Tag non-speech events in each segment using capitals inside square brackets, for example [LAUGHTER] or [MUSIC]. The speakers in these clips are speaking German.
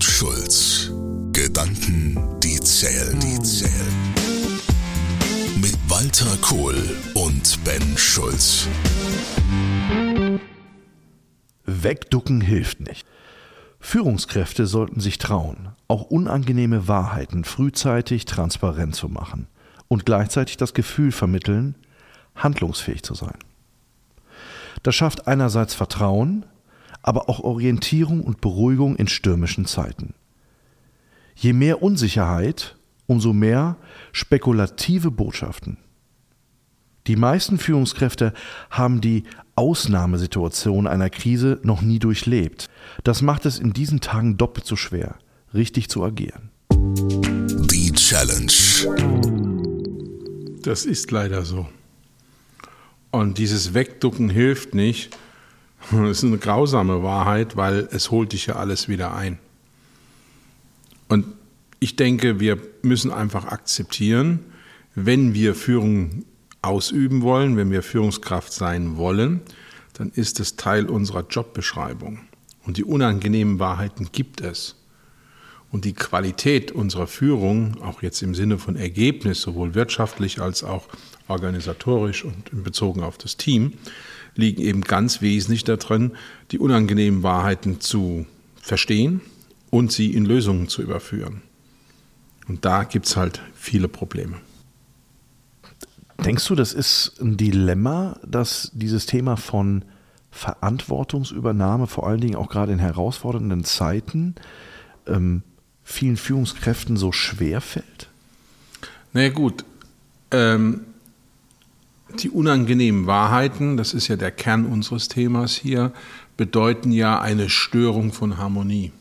und Schulz. Gedanken, die zählen, die zählen. Mit Walter Kohl und Ben Schulz. Wegducken hilft nicht. Führungskräfte sollten sich trauen, auch unangenehme Wahrheiten frühzeitig transparent zu machen und gleichzeitig das Gefühl vermitteln, handlungsfähig zu sein. Das schafft einerseits Vertrauen, aber auch Orientierung und Beruhigung in stürmischen Zeiten. Je mehr Unsicherheit, umso mehr spekulative Botschaften. Die meisten Führungskräfte haben die Ausnahmesituation einer Krise noch nie durchlebt. Das macht es in diesen Tagen doppelt so schwer, richtig zu agieren. Die Challenge. Das ist leider so. Und dieses Wegducken hilft nicht. [LAUGHS] Das ist eine grausame Wahrheit, weil es holt dich ja alles wieder ein. Und ich denke, wir müssen einfach akzeptieren, wenn wir Führung ausüben wollen, wenn wir Führungskraft sein wollen, dann ist es Teil unserer Jobbeschreibung. Und die unangenehmen Wahrheiten gibt es. Und die Qualität unserer Führung, auch jetzt im Sinne von Ergebnis, sowohl wirtschaftlich als auch organisatorisch und bezogen auf das Team, liegen eben ganz wesentlich darin, die unangenehmen Wahrheiten zu verstehen und sie in Lösungen zu überführen. Und da gibt es halt viele Probleme. Denkst du, das ist ein Dilemma, dass dieses Thema von Verantwortungsübernahme, vor allen Dingen auch gerade in herausfordernden Zeiten, ähm, vielen Führungskräften so schwer fällt? Na naja, gut, ähm, die unangenehmen Wahrheiten, das ist ja der Kern unseres Themas hier, bedeuten ja eine Störung von Harmonie.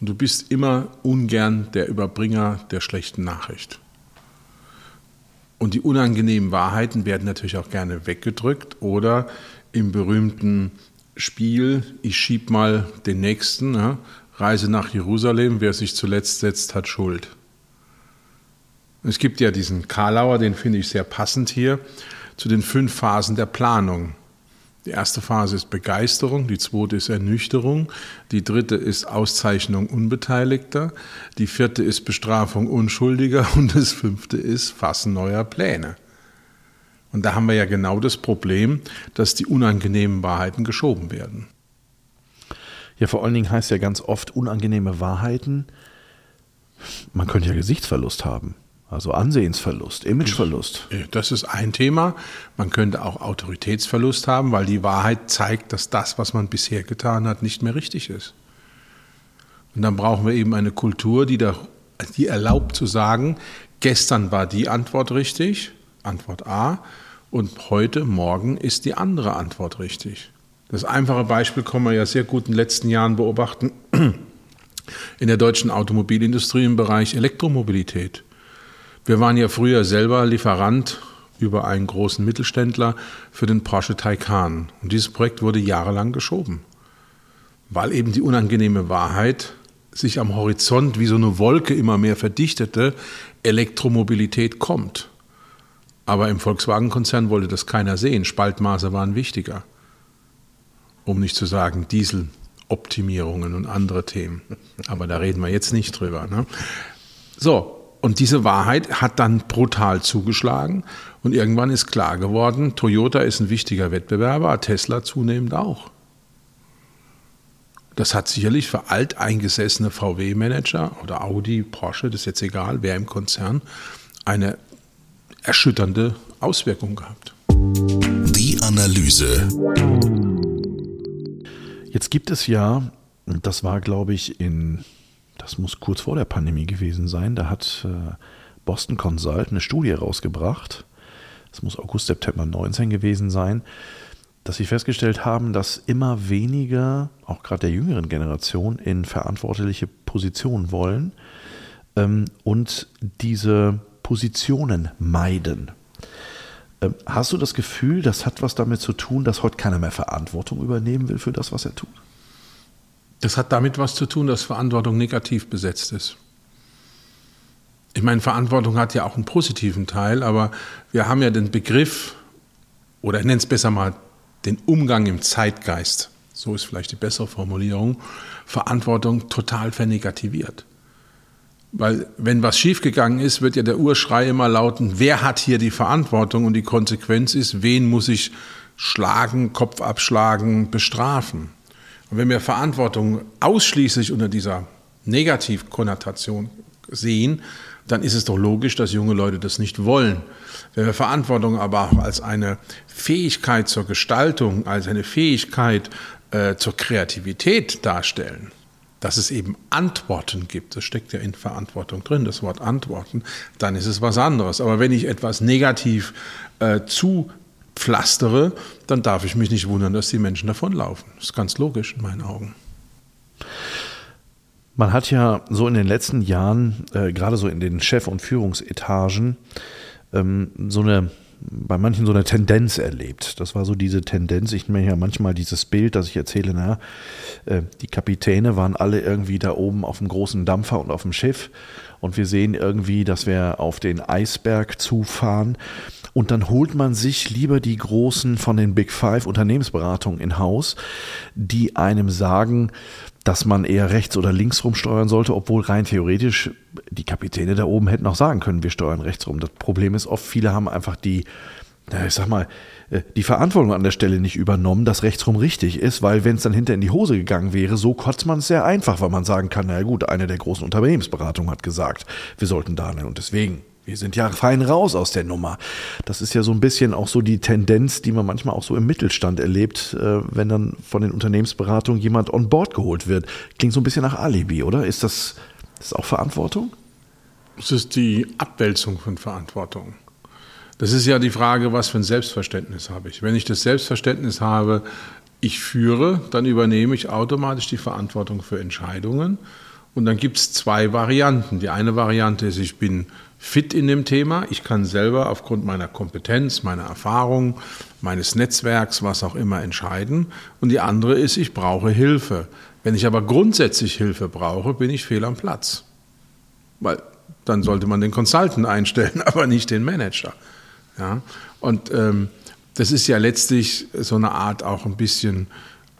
Und du bist immer ungern der Überbringer der schlechten Nachricht. Und die unangenehmen Wahrheiten werden natürlich auch gerne weggedrückt oder im berühmten Spiel, ich schieb mal den nächsten, ja, Reise nach Jerusalem, wer sich zuletzt setzt, hat Schuld. Es gibt ja diesen Karlauer, den finde ich sehr passend hier, zu den fünf Phasen der Planung. Die erste Phase ist Begeisterung, die zweite ist Ernüchterung, die dritte ist Auszeichnung Unbeteiligter, die vierte ist Bestrafung Unschuldiger [LAUGHS] und das fünfte ist Fassen neuer Pläne. Und da haben wir ja genau das Problem, dass die unangenehmen Wahrheiten geschoben werden. Ja, vor allen Dingen heißt ja ganz oft unangenehme Wahrheiten, man könnte ja Gesichtsverlust haben. Also Ansehensverlust, Imageverlust. Das ist ein Thema. Man könnte auch Autoritätsverlust haben, weil die Wahrheit zeigt, dass das, was man bisher getan hat, nicht mehr richtig ist. Und dann brauchen wir eben eine Kultur, die, da, die erlaubt zu sagen, gestern war die Antwort richtig, Antwort A, und heute, morgen ist die andere Antwort richtig. Das einfache Beispiel können wir ja sehr gut in den letzten Jahren beobachten in der deutschen Automobilindustrie im Bereich Elektromobilität. Wir waren ja früher selber Lieferant über einen großen Mittelständler für den Porsche Taycan. Und dieses Projekt wurde jahrelang geschoben, weil eben die unangenehme Wahrheit sich am Horizont wie so eine Wolke immer mehr verdichtete, Elektromobilität kommt. Aber im Volkswagen-Konzern wollte das keiner sehen. Spaltmaße waren wichtiger. Um nicht zu sagen Dieseloptimierungen und andere Themen. Aber da reden wir jetzt nicht drüber. Ne? So, und diese Wahrheit hat dann brutal zugeschlagen. Und irgendwann ist klar geworden, Toyota ist ein wichtiger Wettbewerber, Tesla zunehmend auch. Das hat sicherlich für alteingesessene VW-Manager oder Audi, Porsche, das ist jetzt egal, wer im Konzern, eine erschütternde Auswirkung gehabt. Die Analyse. Jetzt gibt es ja, das war glaube ich in das muss kurz vor der Pandemie gewesen sein, da hat äh, Boston Consult eine Studie rausgebracht, das muss August, September 19 gewesen sein, dass sie festgestellt haben, dass immer weniger, auch gerade der jüngeren Generation, in verantwortliche Positionen wollen ähm, und diese Positionen meiden. Ähm, hast du das Gefühl, das hat was damit zu tun, dass heute keiner mehr Verantwortung übernehmen will für das, was er tut? Das hat damit was zu tun, dass Verantwortung negativ besetzt ist. Ich meine, Verantwortung hat ja auch einen positiven Teil, aber wir haben ja den Begriff, oder ich nenne es besser mal, den Umgang im Zeitgeist so ist vielleicht die bessere Formulierung, Verantwortung total vernegativiert. Weil wenn was schiefgegangen ist, wird ja der Urschrei immer lauten, wer hat hier die Verantwortung und die Konsequenz ist, wen muss ich schlagen, Kopf abschlagen, bestrafen. Und wenn wir Verantwortung ausschließlich unter dieser Negativkonnotation sehen, dann ist es doch logisch, dass junge Leute das nicht wollen. Wenn wir Verantwortung aber auch als eine Fähigkeit zur Gestaltung, als eine Fähigkeit äh, zur Kreativität darstellen, dass es eben Antworten gibt, das steckt ja in Verantwortung drin, das Wort Antworten, dann ist es was anderes. Aber wenn ich etwas negativ äh, zupflastere, dann darf ich mich nicht wundern, dass die Menschen davonlaufen. Das ist ganz logisch in meinen Augen. Man hat ja so in den letzten Jahren, äh, gerade so in den Chef- und Führungsetagen, ähm, so eine bei manchen so eine Tendenz erlebt. Das war so diese Tendenz. Ich nehme ja manchmal dieses Bild, dass ich erzähle, na, äh, die Kapitäne waren alle irgendwie da oben auf dem großen Dampfer und auf dem Schiff und wir sehen irgendwie, dass wir auf den Eisberg zufahren und dann holt man sich lieber die großen von den Big Five Unternehmensberatungen in Haus, die einem sagen, dass man eher rechts oder links rumsteuern sollte, obwohl rein theoretisch die Kapitäne da oben hätten auch sagen können, wir steuern rechts rum. Das Problem ist oft, viele haben einfach die, ich sag mal, äh, die Verantwortung an der Stelle nicht übernommen, dass rechtsrum richtig ist, weil wenn es dann hinter in die Hose gegangen wäre, so kotzt man es sehr einfach, weil man sagen kann, na gut, eine der großen Unternehmensberatungen hat gesagt, wir sollten da und deswegen wir sind ja fein raus aus der Nummer. Das ist ja so ein bisschen auch so die Tendenz, die man manchmal auch so im Mittelstand erlebt, äh, wenn dann von den Unternehmensberatungen jemand on board geholt wird. Klingt so ein bisschen nach Alibi, oder? Ist das, das auch Verantwortung? Es ist die Abwälzung von Verantwortung. Das ist ja die Frage, was für ein Selbstverständnis habe ich. Wenn ich das Selbstverständnis habe, ich führe, dann übernehme ich automatisch die Verantwortung für Entscheidungen. Und dann gibt es zwei Varianten. Die eine Variante ist, ich bin fit in dem Thema. Ich kann selber aufgrund meiner Kompetenz, meiner Erfahrung, meines Netzwerks, was auch immer entscheiden. Und die andere ist, ich brauche Hilfe. Wenn ich aber grundsätzlich Hilfe brauche, bin ich fehl am Platz. Weil dann sollte man den Consultant einstellen, [LAUGHS] aber nicht den Manager. Ja? Und ähm, das ist ja letztlich so eine Art auch ein bisschen,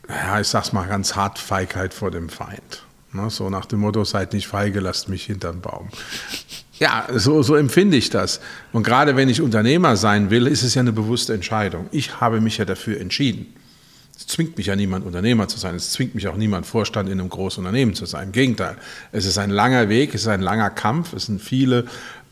ja, ich sag's mal ganz hart, Feigheit vor dem Feind. Ne? So nach dem Motto, seid nicht feige, lasst mich hinterm Baum. Ja, so, so empfinde ich das. Und gerade wenn ich Unternehmer sein will, ist es ja eine bewusste Entscheidung. Ich habe mich ja dafür entschieden. Es zwingt mich ja niemand, Unternehmer zu sein. Es zwingt mich auch niemand, Vorstand in einem großen Unternehmen zu sein. Im Gegenteil. Es ist ein langer Weg, es ist ein langer Kampf, es sind viele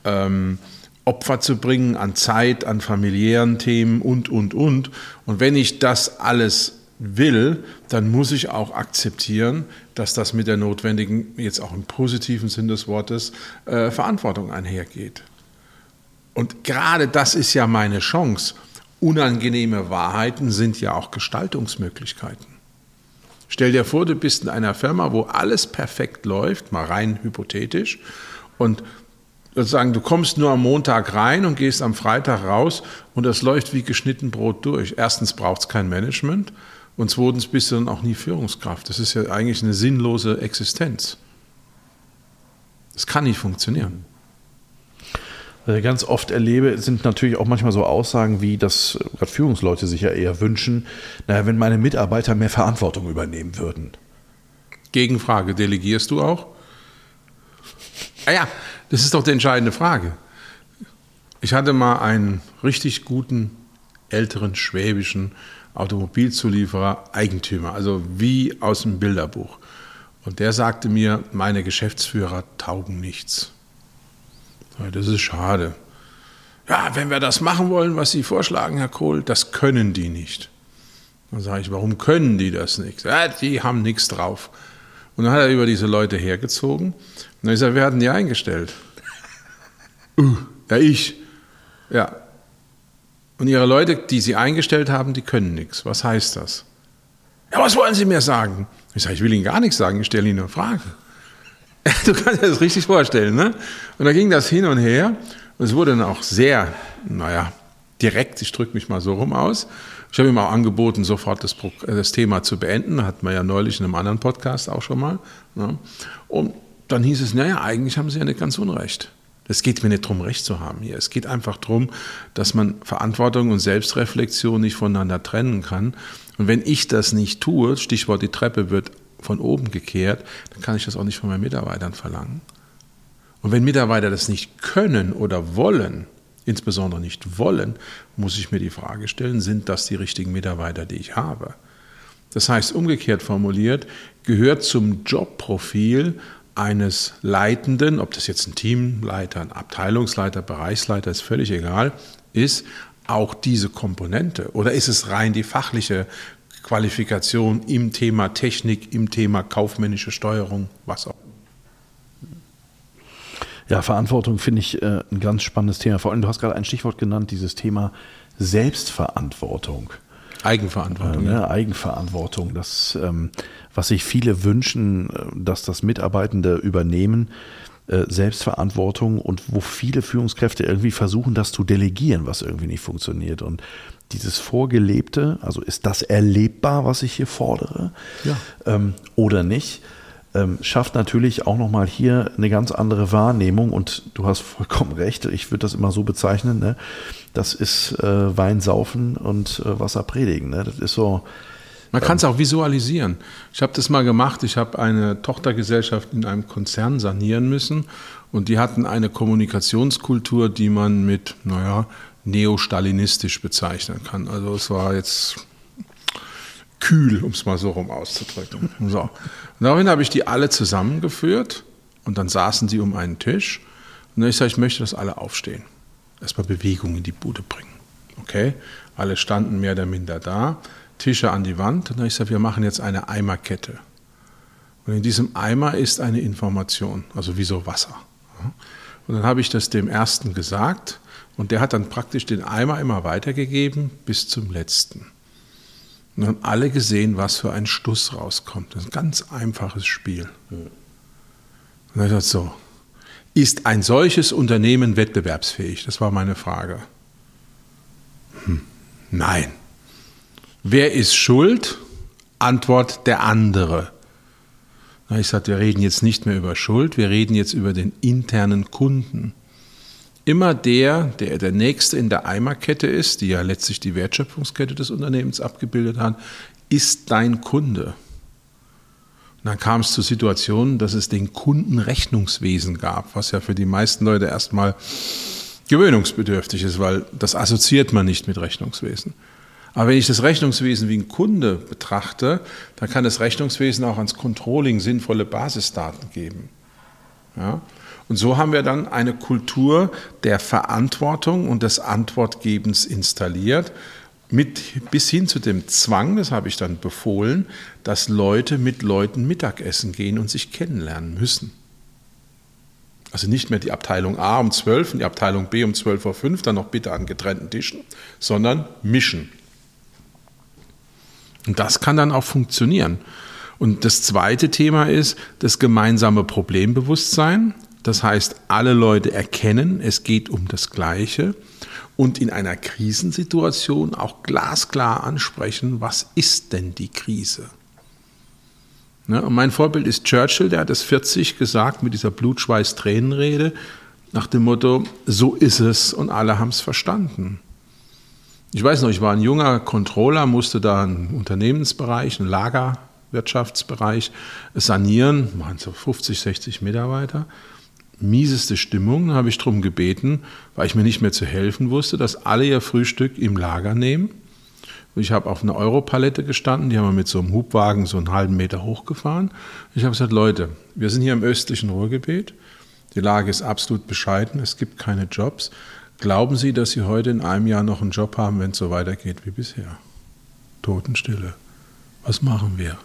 ähm, Opfer zu bringen an Zeit, an familiären Themen und, und, und. Und wenn ich das alles will, dann muss ich auch akzeptieren, dass das mit der notwendigen, jetzt auch im positiven Sinn des Wortes, äh, Verantwortung einhergeht. Und gerade das ist ja meine Chance. Unangenehme Wahrheiten sind ja auch Gestaltungsmöglichkeiten. Stell dir vor, du bist in einer Firma, wo alles perfekt läuft, mal rein hypothetisch, und sozusagen, du kommst nur am Montag rein und gehst am Freitag raus und das läuft wie geschnitten Brot durch. Erstens braucht es kein Management und zweitens bist du dann auch nie Führungskraft. Das ist ja eigentlich eine sinnlose Existenz. Das kann nicht funktionieren. Was ich ganz oft erlebe, sind natürlich auch manchmal so Aussagen wie, dass gerade Führungsleute sich ja eher wünschen, naja, wenn meine Mitarbeiter mehr Verantwortung übernehmen würden. Gegenfrage, delegierst du auch? Ah ja, das ist doch die entscheidende Frage. Ich hatte mal einen richtig guten, älteren schwäbischen Automobilzulieferer, Eigentümer, also wie aus dem Bilderbuch. Und der sagte mir, meine Geschäftsführer taugen nichts. Das ist schade. Ja, wenn wir das machen wollen, was Sie vorschlagen, Herr Kohl, das können die nicht. Dann sage ich, warum können die das nicht? Ja, die haben nichts drauf. Und dann hat er über diese Leute hergezogen. Und dann ist er, wir hatten die eingestellt. [LAUGHS] Uh, ja, ich. Ja, und ihre Leute, die sie eingestellt haben, die können nichts. Was heißt das? Ja, was wollen Sie mir sagen? Ich sage, ich will Ihnen gar nichts sagen, ich stelle Ihnen eine Frage. [LAUGHS] Du kannst dir das richtig vorstellen, ne? Und da ging das hin und her und es wurde dann auch sehr, naja, direkt, ich drücke mich mal so rum aus. Ich habe ihm auch angeboten, sofort das, das Thema zu beenden. Hatten wir ja neulich in einem anderen Podcast auch schon mal. Ne? Und dann hieß es, naja, eigentlich haben Sie ja nicht ganz unrecht. Es geht mir nicht darum, Recht zu haben hier. Es geht einfach darum, dass man Verantwortung und Selbstreflexion nicht voneinander trennen kann. Und wenn ich das nicht tue, Stichwort die Treppe wird von oben gekehrt, dann kann ich das auch nicht von meinen Mitarbeitern verlangen. Und wenn Mitarbeiter das nicht können oder wollen, insbesondere nicht wollen, muss ich mir die Frage stellen, sind das die richtigen Mitarbeiter, die ich habe? Das heißt, umgekehrt formuliert, gehört zum Jobprofil eines Leitenden, ob das jetzt ein Teamleiter, ein Abteilungsleiter, Bereichsleiter ist völlig egal, ist auch diese Komponente? Oder ist es rein die fachliche Qualifikation im Thema Technik, im Thema kaufmännische Steuerung, was auch? Ja, Verantwortung finde ich äh, ein ganz spannendes Thema. Vor allem, du hast gerade ein Stichwort genannt, dieses Thema Selbstverantwortung. Eigenverantwortung. Äh, ne? Eigenverantwortung. Das, ähm, was sich viele wünschen, äh, dass das Mitarbeitende übernehmen, äh, Selbstverantwortung und wo viele Führungskräfte irgendwie versuchen, das zu delegieren, was irgendwie nicht funktioniert. Und dieses Vorgelebte, also ist das erlebbar, was ich hier fordere ja. ähm, oder nicht? ähm, schafft natürlich auch nochmal hier eine ganz andere Wahrnehmung und du hast vollkommen recht, ich würde das immer so bezeichnen, ne? das ist äh, Wein saufen und äh, Wasser predigen. Ne? Das ist so. Man kann es auch visualisieren. Ich habe das mal gemacht. Ich habe eine Tochtergesellschaft in einem Konzern sanieren müssen und die hatten eine Kommunikationskultur, die man mit, naja, neostalinistisch bezeichnen kann. Also es war jetzt kühl, um es mal so rum auszudrücken. [LAUGHS] So. Und daraufhin habe ich die alle zusammengeführt und dann saßen sie um einen Tisch. Und dann ich sage, ich möchte, dass alle aufstehen. Erstmal Bewegung in die Bude bringen. Okay? Alle standen mehr oder minder da, Tische an die Wand. Und dann ich sage, wir machen jetzt eine Eimerkette. Und in diesem Eimer ist eine Information, also wie so Wasser. Und dann habe ich das dem ersten gesagt und der hat dann praktisch den Eimer immer weitergegeben bis zum letzten. Und dann haben alle gesehen, was für ein Stuss rauskommt. Das ist ein ganz einfaches Spiel. Und dann habe ich gesagt, so, ist ein solches Unternehmen wettbewerbsfähig? Das war meine Frage. Hm, nein. Wer ist schuld? Antwort der andere. Ich sagte, wir reden jetzt nicht mehr über Schuld, wir reden jetzt über den internen Kunden immer der, der der Nächste in der Eimerkette ist, die ja letztlich die Wertschöpfungskette des Unternehmens abgebildet hat, ist dein Kunde. Und dann kam es zu Situationen, dass es den Kundenrechnungswesen gab, was ja für die meisten Leute erstmal gewöhnungsbedürftig ist, weil das assoziiert man nicht mit Rechnungswesen. Aber wenn ich das Rechnungswesen wie ein Kunde betrachte, dann kann das Rechnungswesen auch ans Controlling sinnvolle Basisdaten geben. Ja? Und so haben wir dann eine Kultur der Verantwortung und des Antwortgebens installiert, mit, bis hin zu dem Zwang, das habe ich dann befohlen, dass Leute mit Leuten Mittagessen gehen und sich kennenlernen müssen. Also nicht mehr die Abteilung A um 12 und die Abteilung B um 12.05 Uhr, dann noch bitte an getrennten Tischen, sondern mischen. Und das kann dann auch funktionieren. Und das zweite Thema ist das gemeinsame Problembewusstsein. Das heißt, alle Leute erkennen, es geht um das Gleiche und in einer Krisensituation auch glasklar ansprechen, was ist denn die Krise? Ne? Und mein Vorbild ist Churchill, der hat es 40 gesagt mit dieser Blutschweiß-Tränenrede nach dem Motto, so ist es und alle haben es verstanden. Ich weiß noch, ich war ein junger Controller, musste da einen Unternehmensbereich, einen Lagerwirtschaftsbereich sanieren, waren so 50, 60 Mitarbeiter mieseste Stimmung. Dann habe ich darum gebeten, weil ich mir nicht mehr zu helfen wusste, dass alle ihr Frühstück im Lager nehmen. Ich habe auf einer Europalette gestanden, die haben wir mit so einem Hubwagen so einen halben Meter hochgefahren. Ich habe gesagt, Leute, wir sind hier im östlichen Ruhrgebiet. Die Lage ist absolut bescheiden, es gibt keine Jobs. Glauben Sie, dass Sie heute in einem Jahr noch einen Job haben, wenn es so weitergeht wie bisher? Totenstille. Was machen wir?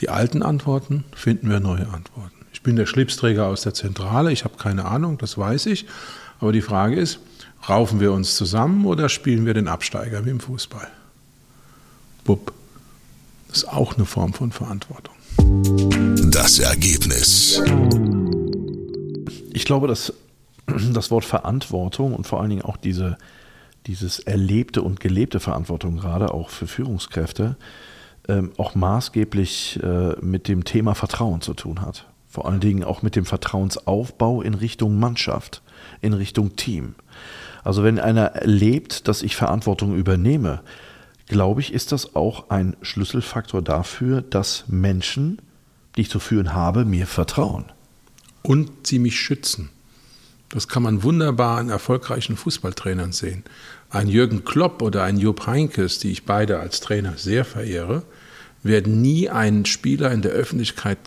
Die alten Antworten finden wir neue Antworten. Ich bin der Schlipsträger aus der Zentrale, ich habe keine Ahnung, das weiß ich. Aber die Frage ist, raufen wir uns zusammen oder spielen wir den Absteiger wie im Fußball? Bupp. Das ist auch eine Form von Verantwortung. Das Ergebnis. Ich glaube, dass [CLEARS THROAT] das Wort Verantwortung und vor allen Dingen auch diese, dieses erlebte und gelebte Verantwortung, gerade auch für Führungskräfte, ähm, auch maßgeblich äh, mit dem Thema Vertrauen zu tun hat. Vor allen Dingen auch mit dem Vertrauensaufbau in Richtung Mannschaft, in Richtung Team. Also wenn einer erlebt, dass ich Verantwortung übernehme, glaube ich, ist das auch ein Schlüsselfaktor dafür, dass Menschen, die ich zu führen habe, mir vertrauen. Und sie mich schützen. Das kann man wunderbar an erfolgreichen Fußballtrainern sehen. Ein Jürgen Klopp oder ein Jupp Heinkes, die ich beide als Trainer sehr verehre, werden nie einen Spieler in der Öffentlichkeit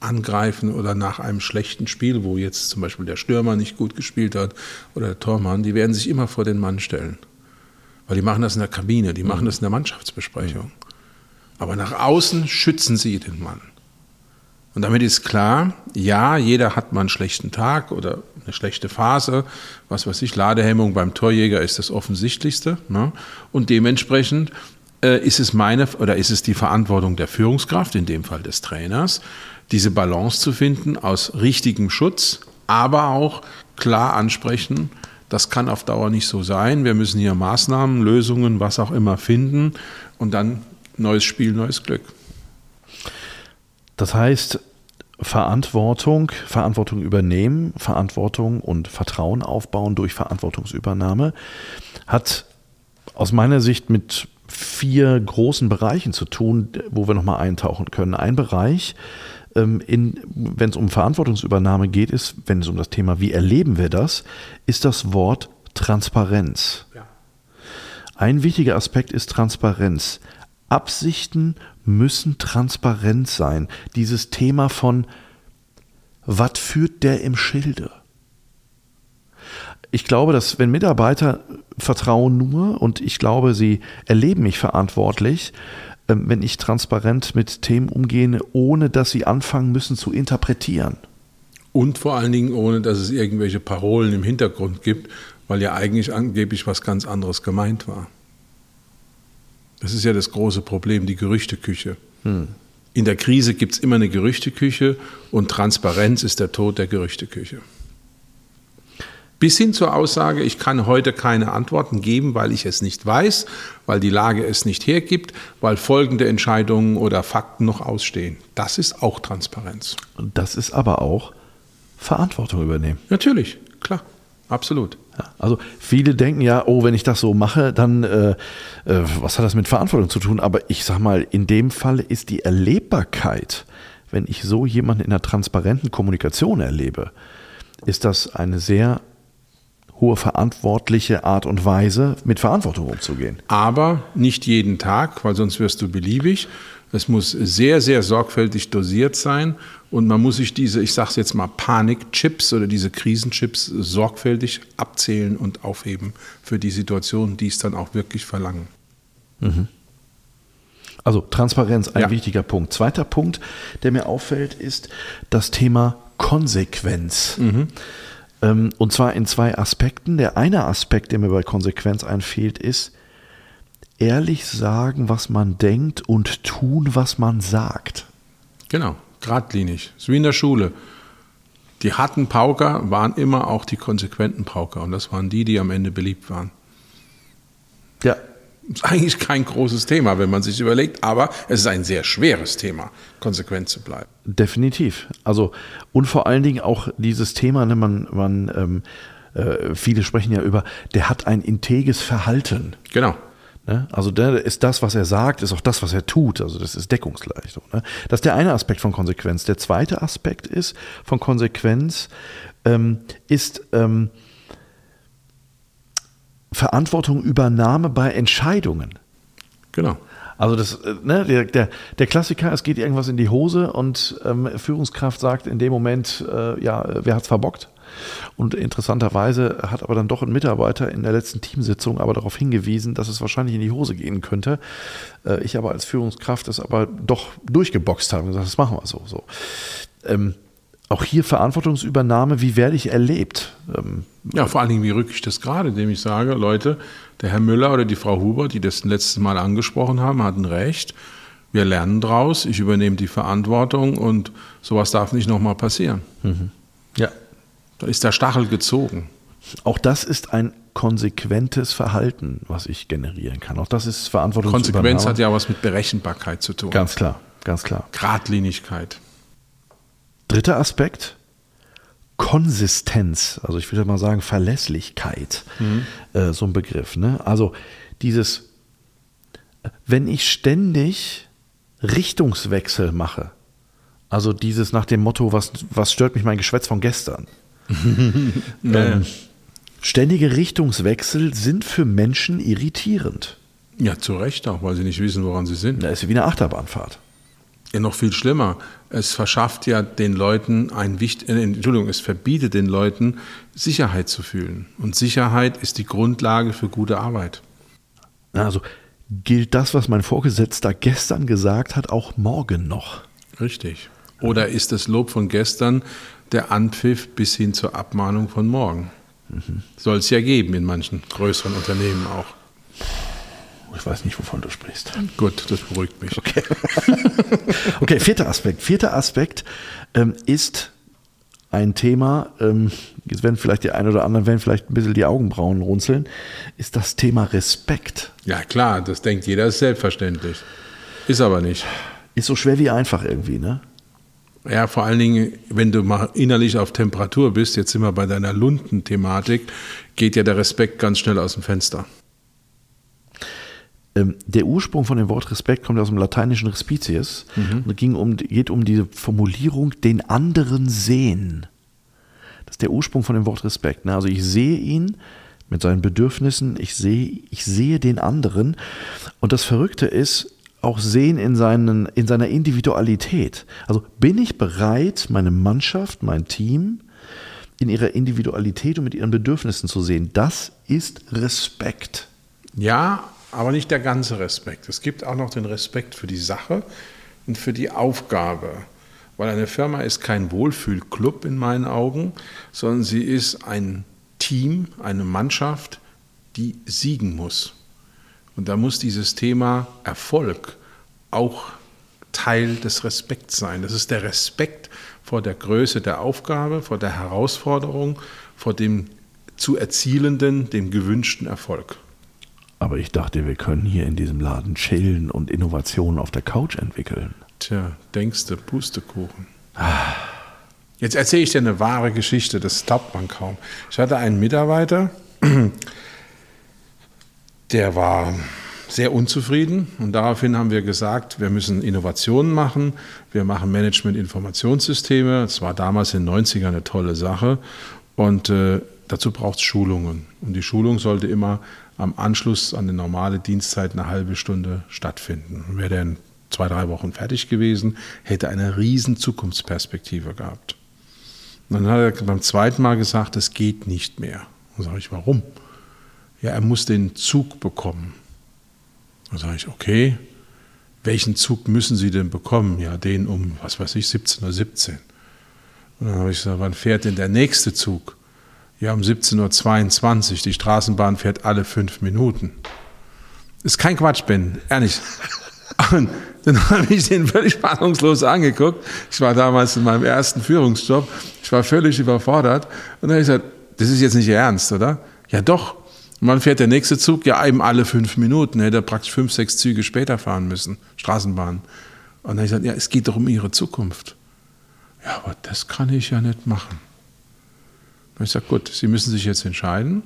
angreifen oder nach einem schlechten Spiel, wo jetzt zum Beispiel der Stürmer nicht gut gespielt hat oder der Tormann, die werden sich immer vor den Mann stellen. Weil die machen das in der Kabine, die machen mhm. das in der Mannschaftsbesprechung. Aber nach außen schützen sie den Mann. Und damit ist klar, ja, jeder hat mal einen schlechten Tag oder eine schlechte Phase. Was weiß ich, Ladehemmung beim Torjäger ist das Offensichtlichste. Ne? Und dementsprechend äh, ist es meine oder ist es die Verantwortung der Führungskraft, in dem Fall des Trainers, diese Balance zu finden aus richtigem Schutz, aber auch klar ansprechen, das kann auf Dauer nicht so sein. Wir müssen hier Maßnahmen, Lösungen, was auch immer finden und dann neues Spiel, neues Glück. Das heißt, Verantwortung, Verantwortung übernehmen, Verantwortung und Vertrauen aufbauen durch Verantwortungsübernahme hat aus meiner Sicht mit vier großen Bereichen zu tun, wo wir nochmal eintauchen können. Ein Bereich, ähm, wenn es um Verantwortungsübernahme geht, ist, wenn es um das Thema, wie erleben wir das, ist das Wort Transparenz. Ja. Ein wichtiger Aspekt ist Transparenz. Absichten müssen transparent sein. Dieses Thema von, was führt der im Schilde? Ich glaube, dass wenn Mitarbeiter vertrauen nur und ich glaube, sie erleben mich verantwortlich, ähm, wenn ich transparent mit Themen umgehe, ohne dass sie anfangen müssen zu interpretieren. Und vor allen Dingen ohne, dass es irgendwelche Parolen im Hintergrund gibt, weil ja eigentlich angeblich was ganz anderes gemeint war. Das ist ja das große Problem, die Gerüchteküche. Hm. In der Krise gibt es immer eine Gerüchteküche und Transparenz ist der Tod der Gerüchteküche. Bis hin zur Aussage, ich kann heute keine Antworten geben, weil ich es nicht weiß, weil die Lage es nicht hergibt, weil folgende Entscheidungen oder Fakten noch ausstehen. Das ist auch Transparenz. Das ist aber auch Verantwortung übernehmen. Natürlich, klar, absolut. Also viele denken ja, oh, wenn ich das so mache, dann äh, äh, was hat das mit Verantwortung zu tun? Aber ich sag mal, in dem Fall ist die Erlebbarkeit, wenn ich so jemanden in einer transparenten Kommunikation erlebe, ist das eine sehr hohe verantwortliche Art und Weise, mit Verantwortung umzugehen. Aber nicht jeden Tag, weil sonst wirst du beliebig. Es muss sehr, sehr sorgfältig dosiert sein und man muss sich diese, ich sage es jetzt mal, Panikchips oder diese Krisenchips sorgfältig abzählen und aufheben für die Situationen, die es dann auch wirklich verlangen. Mhm. Also Transparenz, ein ja. wichtiger Punkt. Zweiter Punkt, der mir auffällt, ist das Thema Konsequenz. Mhm. Ähm, und zwar in zwei Aspekten. Der eine Aspekt, der mir bei Konsequenz einfehlt, ist ehrlich sagen, was man denkt und tun, was man sagt. Genau, geradlinig. So wie in der Schule. Die harten Pauker waren immer auch die konsequenten Pauker und das waren die, die am Ende beliebt waren. Ja, ist eigentlich kein großes Thema, wenn man sich überlegt, aber es ist ein sehr schweres Thema, konsequent zu bleiben. Definitiv. Also, und vor allen Dingen auch dieses Thema, ne, man, man ähm, äh, viele sprechen ja über, der hat ein integes Verhalten. Genau. Ne? Also der ist das, was er sagt, ist auch das, was er tut. Also das ist Deckungsleistung. Ne? Das ist der eine Aspekt von Konsequenz. Der zweite Aspekt ist von Konsequenz ähm, ist ähm, Verantwortung Übernahme bei Entscheidungen. Genau. Also das, äh, ne, der, der, der Klassiker, es geht irgendwas in die Hose und ähm, Führungskraft sagt in dem Moment, äh, ja, wer hat's verbockt? Und interessanterweise hat aber dann doch ein Mitarbeiter in der letzten Teamsitzung aber darauf hingewiesen, dass es wahrscheinlich in die Hose gehen könnte. Äh, ich aber als Führungskraft es aber doch durchgeboxt habe und gesagt, das machen wir so. so. Ähm, auch hier Verantwortungsübernahme, wie werde ich erlebt? Ähm, ja, vor allen Dingen, wie rücke ich das gerade, indem ich sage, Leute, der Herr Müller oder die Frau Huber, die das letztes Mal angesprochen haben, hatten recht. Wir lernen draus, ich übernehme die Verantwortung und sowas darf nicht nochmal passieren. Mhm. Ja. Da ist der Stachel gezogen. Auch das ist ein konsequentes Verhalten, was ich generieren kann. Auch das ist Verantwortung. Konsequenz hat ja was mit Berechenbarkeit zu tun. Ganz klar, ganz klar. Gradlinigkeit. Dritter Aspekt, Konsistenz, also ich würde mal sagen Verlässlichkeit, mhm. äh, so ein Begriff. Ne? Also dieses wenn ich ständig Richtungswechsel mache, also dieses nach dem Motto, was, was stört mich mein Geschwätz von gestern? Ähm, ständige Richtungswechsel sind für Menschen irritierend. Ja, zu Recht auch, weil sie nicht wissen, woran sie sind. Da ist wie eine Achterbahnfahrt. Ja, noch viel schlimmer. Es verschafft ja den Leuten ein Wicht, äh, Entschuldigung, es verbietet den Leuten, Sicherheit zu fühlen. Und Sicherheit ist die Grundlage für gute Arbeit. Also gilt das, was mein Vorgesetzter gestern gesagt hat, auch morgen noch? Richtig. Oder ist das Lob von gestern der Anpfiff bis hin zur Abmahnung von morgen? Mhm. Soll es ja geben in manchen größeren Unternehmen auch. Ich weiß nicht, wovon du sprichst. Gut, das beruhigt mich. Okay, [LAUGHS] okay vierter Aspekt. Vierter Aspekt ähm, ist ein Thema, ähm, jetzt werden vielleicht die einen oder anderen werden vielleicht ein bisschen die Augenbrauen runzeln, ist das Thema Respekt. Ja klar, das denkt jeder ist selbstverständlich. Ist aber nicht. Ist so schwer wie einfach irgendwie, ne? Ja, vor allen Dingen, wenn du mal innerlich auf Temperatur bist, jetzt sind wir bei deiner Lunden-Thematik, geht ja der Respekt ganz schnell aus dem Fenster. Ähm, der Ursprung von dem Wort Respekt kommt aus dem lateinischen Respicies mhm. und ging um, geht um diese Formulierung, den anderen sehen. Das ist der Ursprung von dem Wort Respekt. Ne? Also ich sehe ihn mit seinen Bedürfnissen, ich sehe, ich sehe den anderen. Und das Verrückte ist, auch sehen in, seinen, in seiner Individualität. Also bin ich bereit, meine Mannschaft, mein Team in ihrer Individualität und mit ihren Bedürfnissen zu sehen. Das ist Respekt. Ja, aber nicht der ganze Respekt. Es gibt auch noch den Respekt für die Sache und für die Aufgabe. Weil eine Firma ist kein Wohlfühlclub in meinen Augen, sondern sie ist ein Team, eine Mannschaft, die siegen muss. Und da muss dieses Thema Erfolg auch Teil des Respekts sein. Das ist der Respekt vor der Größe der Aufgabe, vor der Herausforderung, vor dem zu erzielenden, dem gewünschten Erfolg. Aber ich dachte, wir können hier in diesem Laden chillen und Innovationen auf der Couch entwickeln. Tja, denkst du, Pustekuchen. Jetzt erzähle ich dir eine wahre Geschichte, das glaubt man kaum. Ich hatte einen Mitarbeiter, der war sehr unzufrieden und daraufhin haben wir gesagt, wir müssen Innovationen machen, wir machen Management-Informationssysteme. Das war damals in den 90ern eine tolle Sache und äh, dazu braucht es Schulungen. Und die Schulung sollte immer am Anschluss an die normale Dienstzeit eine halbe Stunde stattfinden. Wäre der in zwei, drei Wochen fertig gewesen, hätte eine riesen Zukunftsperspektive gehabt. Und dann hat er beim zweiten Mal gesagt, es geht nicht mehr. Dann sage ich, warum? Ja, er muss den Zug bekommen. Dann sage ich, okay, welchen Zug müssen Sie denn bekommen? Ja, den um, was weiß ich, 17 oder 17. Und dann habe ich gesagt, wann fährt denn der nächste Zug? Ja, um 17.22 Uhr. Die Straßenbahn fährt alle fünf Minuten. Ist kein Quatsch, Ben, ehrlich. [LAUGHS] Und dann habe ich den völlig spannungslos angeguckt. Ich war damals in meinem ersten Führungsjob. Ich war völlig überfordert. Und dann habe ich gesagt, das ist jetzt nicht ernst, oder? Ja, doch. Und wann fährt der nächste Zug? Ja, eben alle fünf Minuten. Hätte er praktisch fünf, sechs Züge später fahren müssen. Straßenbahn. Und dann habe ich gesagt, ja, es geht doch um ihre Zukunft. Ja, aber das kann ich ja nicht machen. Und ich sage, gut, Sie müssen sich jetzt entscheiden,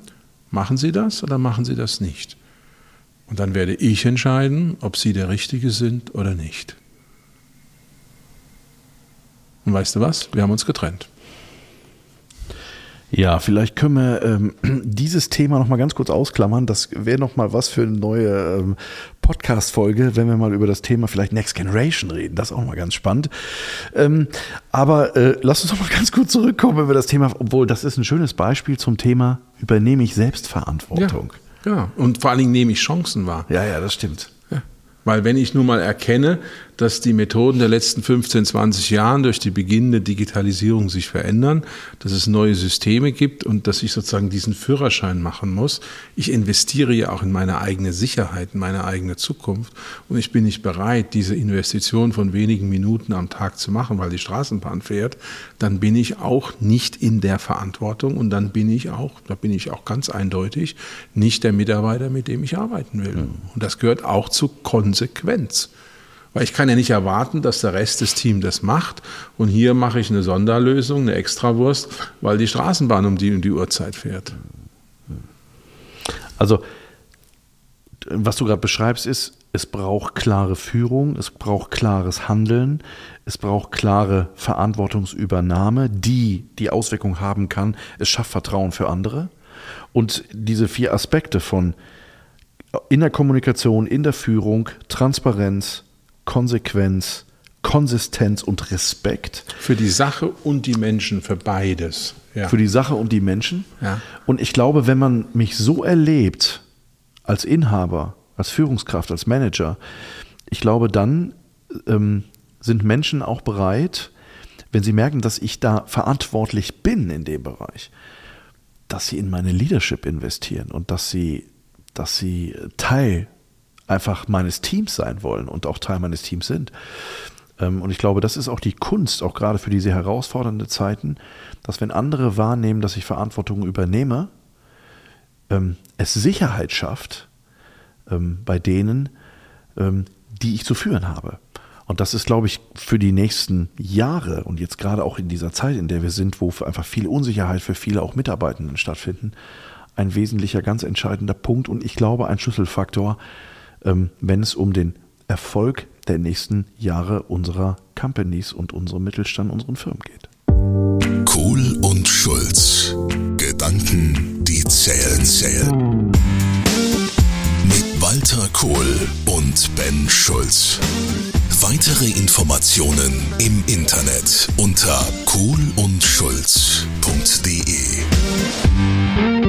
machen Sie das oder machen Sie das nicht? Und dann werde ich entscheiden, ob Sie der Richtige sind oder nicht. Und weißt du was? Wir haben uns getrennt. Ja, vielleicht können wir ähm, [CLEARS THROAT] dieses Thema noch mal ganz kurz ausklammern. Das wäre noch mal was für eine neue ähm, Podcast-Folge, wenn wir mal über das Thema vielleicht Next Generation reden. Das ist auch mal ganz spannend. Ähm, aber äh, lass uns noch mal [LAUGHS] ganz kurz zurückkommen über das Thema, obwohl das ist ein schönes Beispiel zum Thema übernehme ich Selbstverantwortung. Ja, ja. und vor allen Dingen nehme ich Chancen wahr. Ja, ja, das stimmt. Weil wenn ich nun mal erkenne, dass die Methoden der letzten 15, 20 Jahren durch die beginnende Digitalisierung sich verändern, dass es neue Systeme gibt und dass ich sozusagen diesen Führerschein machen muss. Ich investiere ja auch in meine eigene Sicherheit, in meine eigene Zukunft und ich bin nicht bereit, diese Investition von wenigen Minuten am Tag zu machen, weil die Straßenbahn fährt, dann bin ich auch nicht in der Verantwortung und dann bin ich auch, da bin ich auch ganz eindeutig, nicht der Mitarbeiter, mit dem ich arbeiten will. Und das gehört auch zu Konsequenz. Weil ich kann ja nicht erwarten, dass der Rest des Teams das macht. Und hier mache ich eine Sonderlösung, eine Extrawurst, weil die Straßenbahn um die, um die Uhrzeit fährt. Also, was du gerade beschreibst, ist, es braucht klare Führung, es braucht klares Handeln, es braucht klare Verantwortungsübernahme, die die Auswirkung haben kann, es schafft Vertrauen für andere. Und diese vier Aspekte von in der Kommunikation, in der Führung, Transparenz, Konsequenz, Konsistenz und Respekt. Für die Sache und die Menschen, für beides. Ja. Für die Sache und die Menschen. Ja. Und ich glaube, wenn man mich so erlebt, als Inhaber, als Führungskraft, als Manager, ich glaube, dann ähm, sind Menschen auch bereit, wenn sie merken, dass ich da verantwortlich bin in dem Bereich, dass sie in meine Leadership investieren und dass sie, dass sie Teil einfach meines Teams sein wollen und auch Teil meines Teams sind. Ähm, und ich glaube, das ist auch die Kunst, auch gerade für diese herausfordernden Zeiten, dass wenn andere wahrnehmen, dass ich Verantwortung übernehme, ähm, es Sicherheit schafft ähm, bei denen, die ich zu führen habe. Und das ist, glaube ich, für die nächsten Jahre und jetzt gerade auch in dieser Zeit, in der wir sind, wo einfach viel Unsicherheit für viele auch Mitarbeitenden stattfinden, ein wesentlicher, ganz entscheidender Punkt und ich glaube ein Schlüsselfaktor, wenn es um den Erfolg der nächsten Jahre unserer Companies und unserem Mittelstand, unseren Firmen geht. Kohl und Schulz. Gedanken, die zählen, zählen. Mit Walter Kohl und Ben Schulz. Weitere Informationen im Internet unter kohlundschulz.de.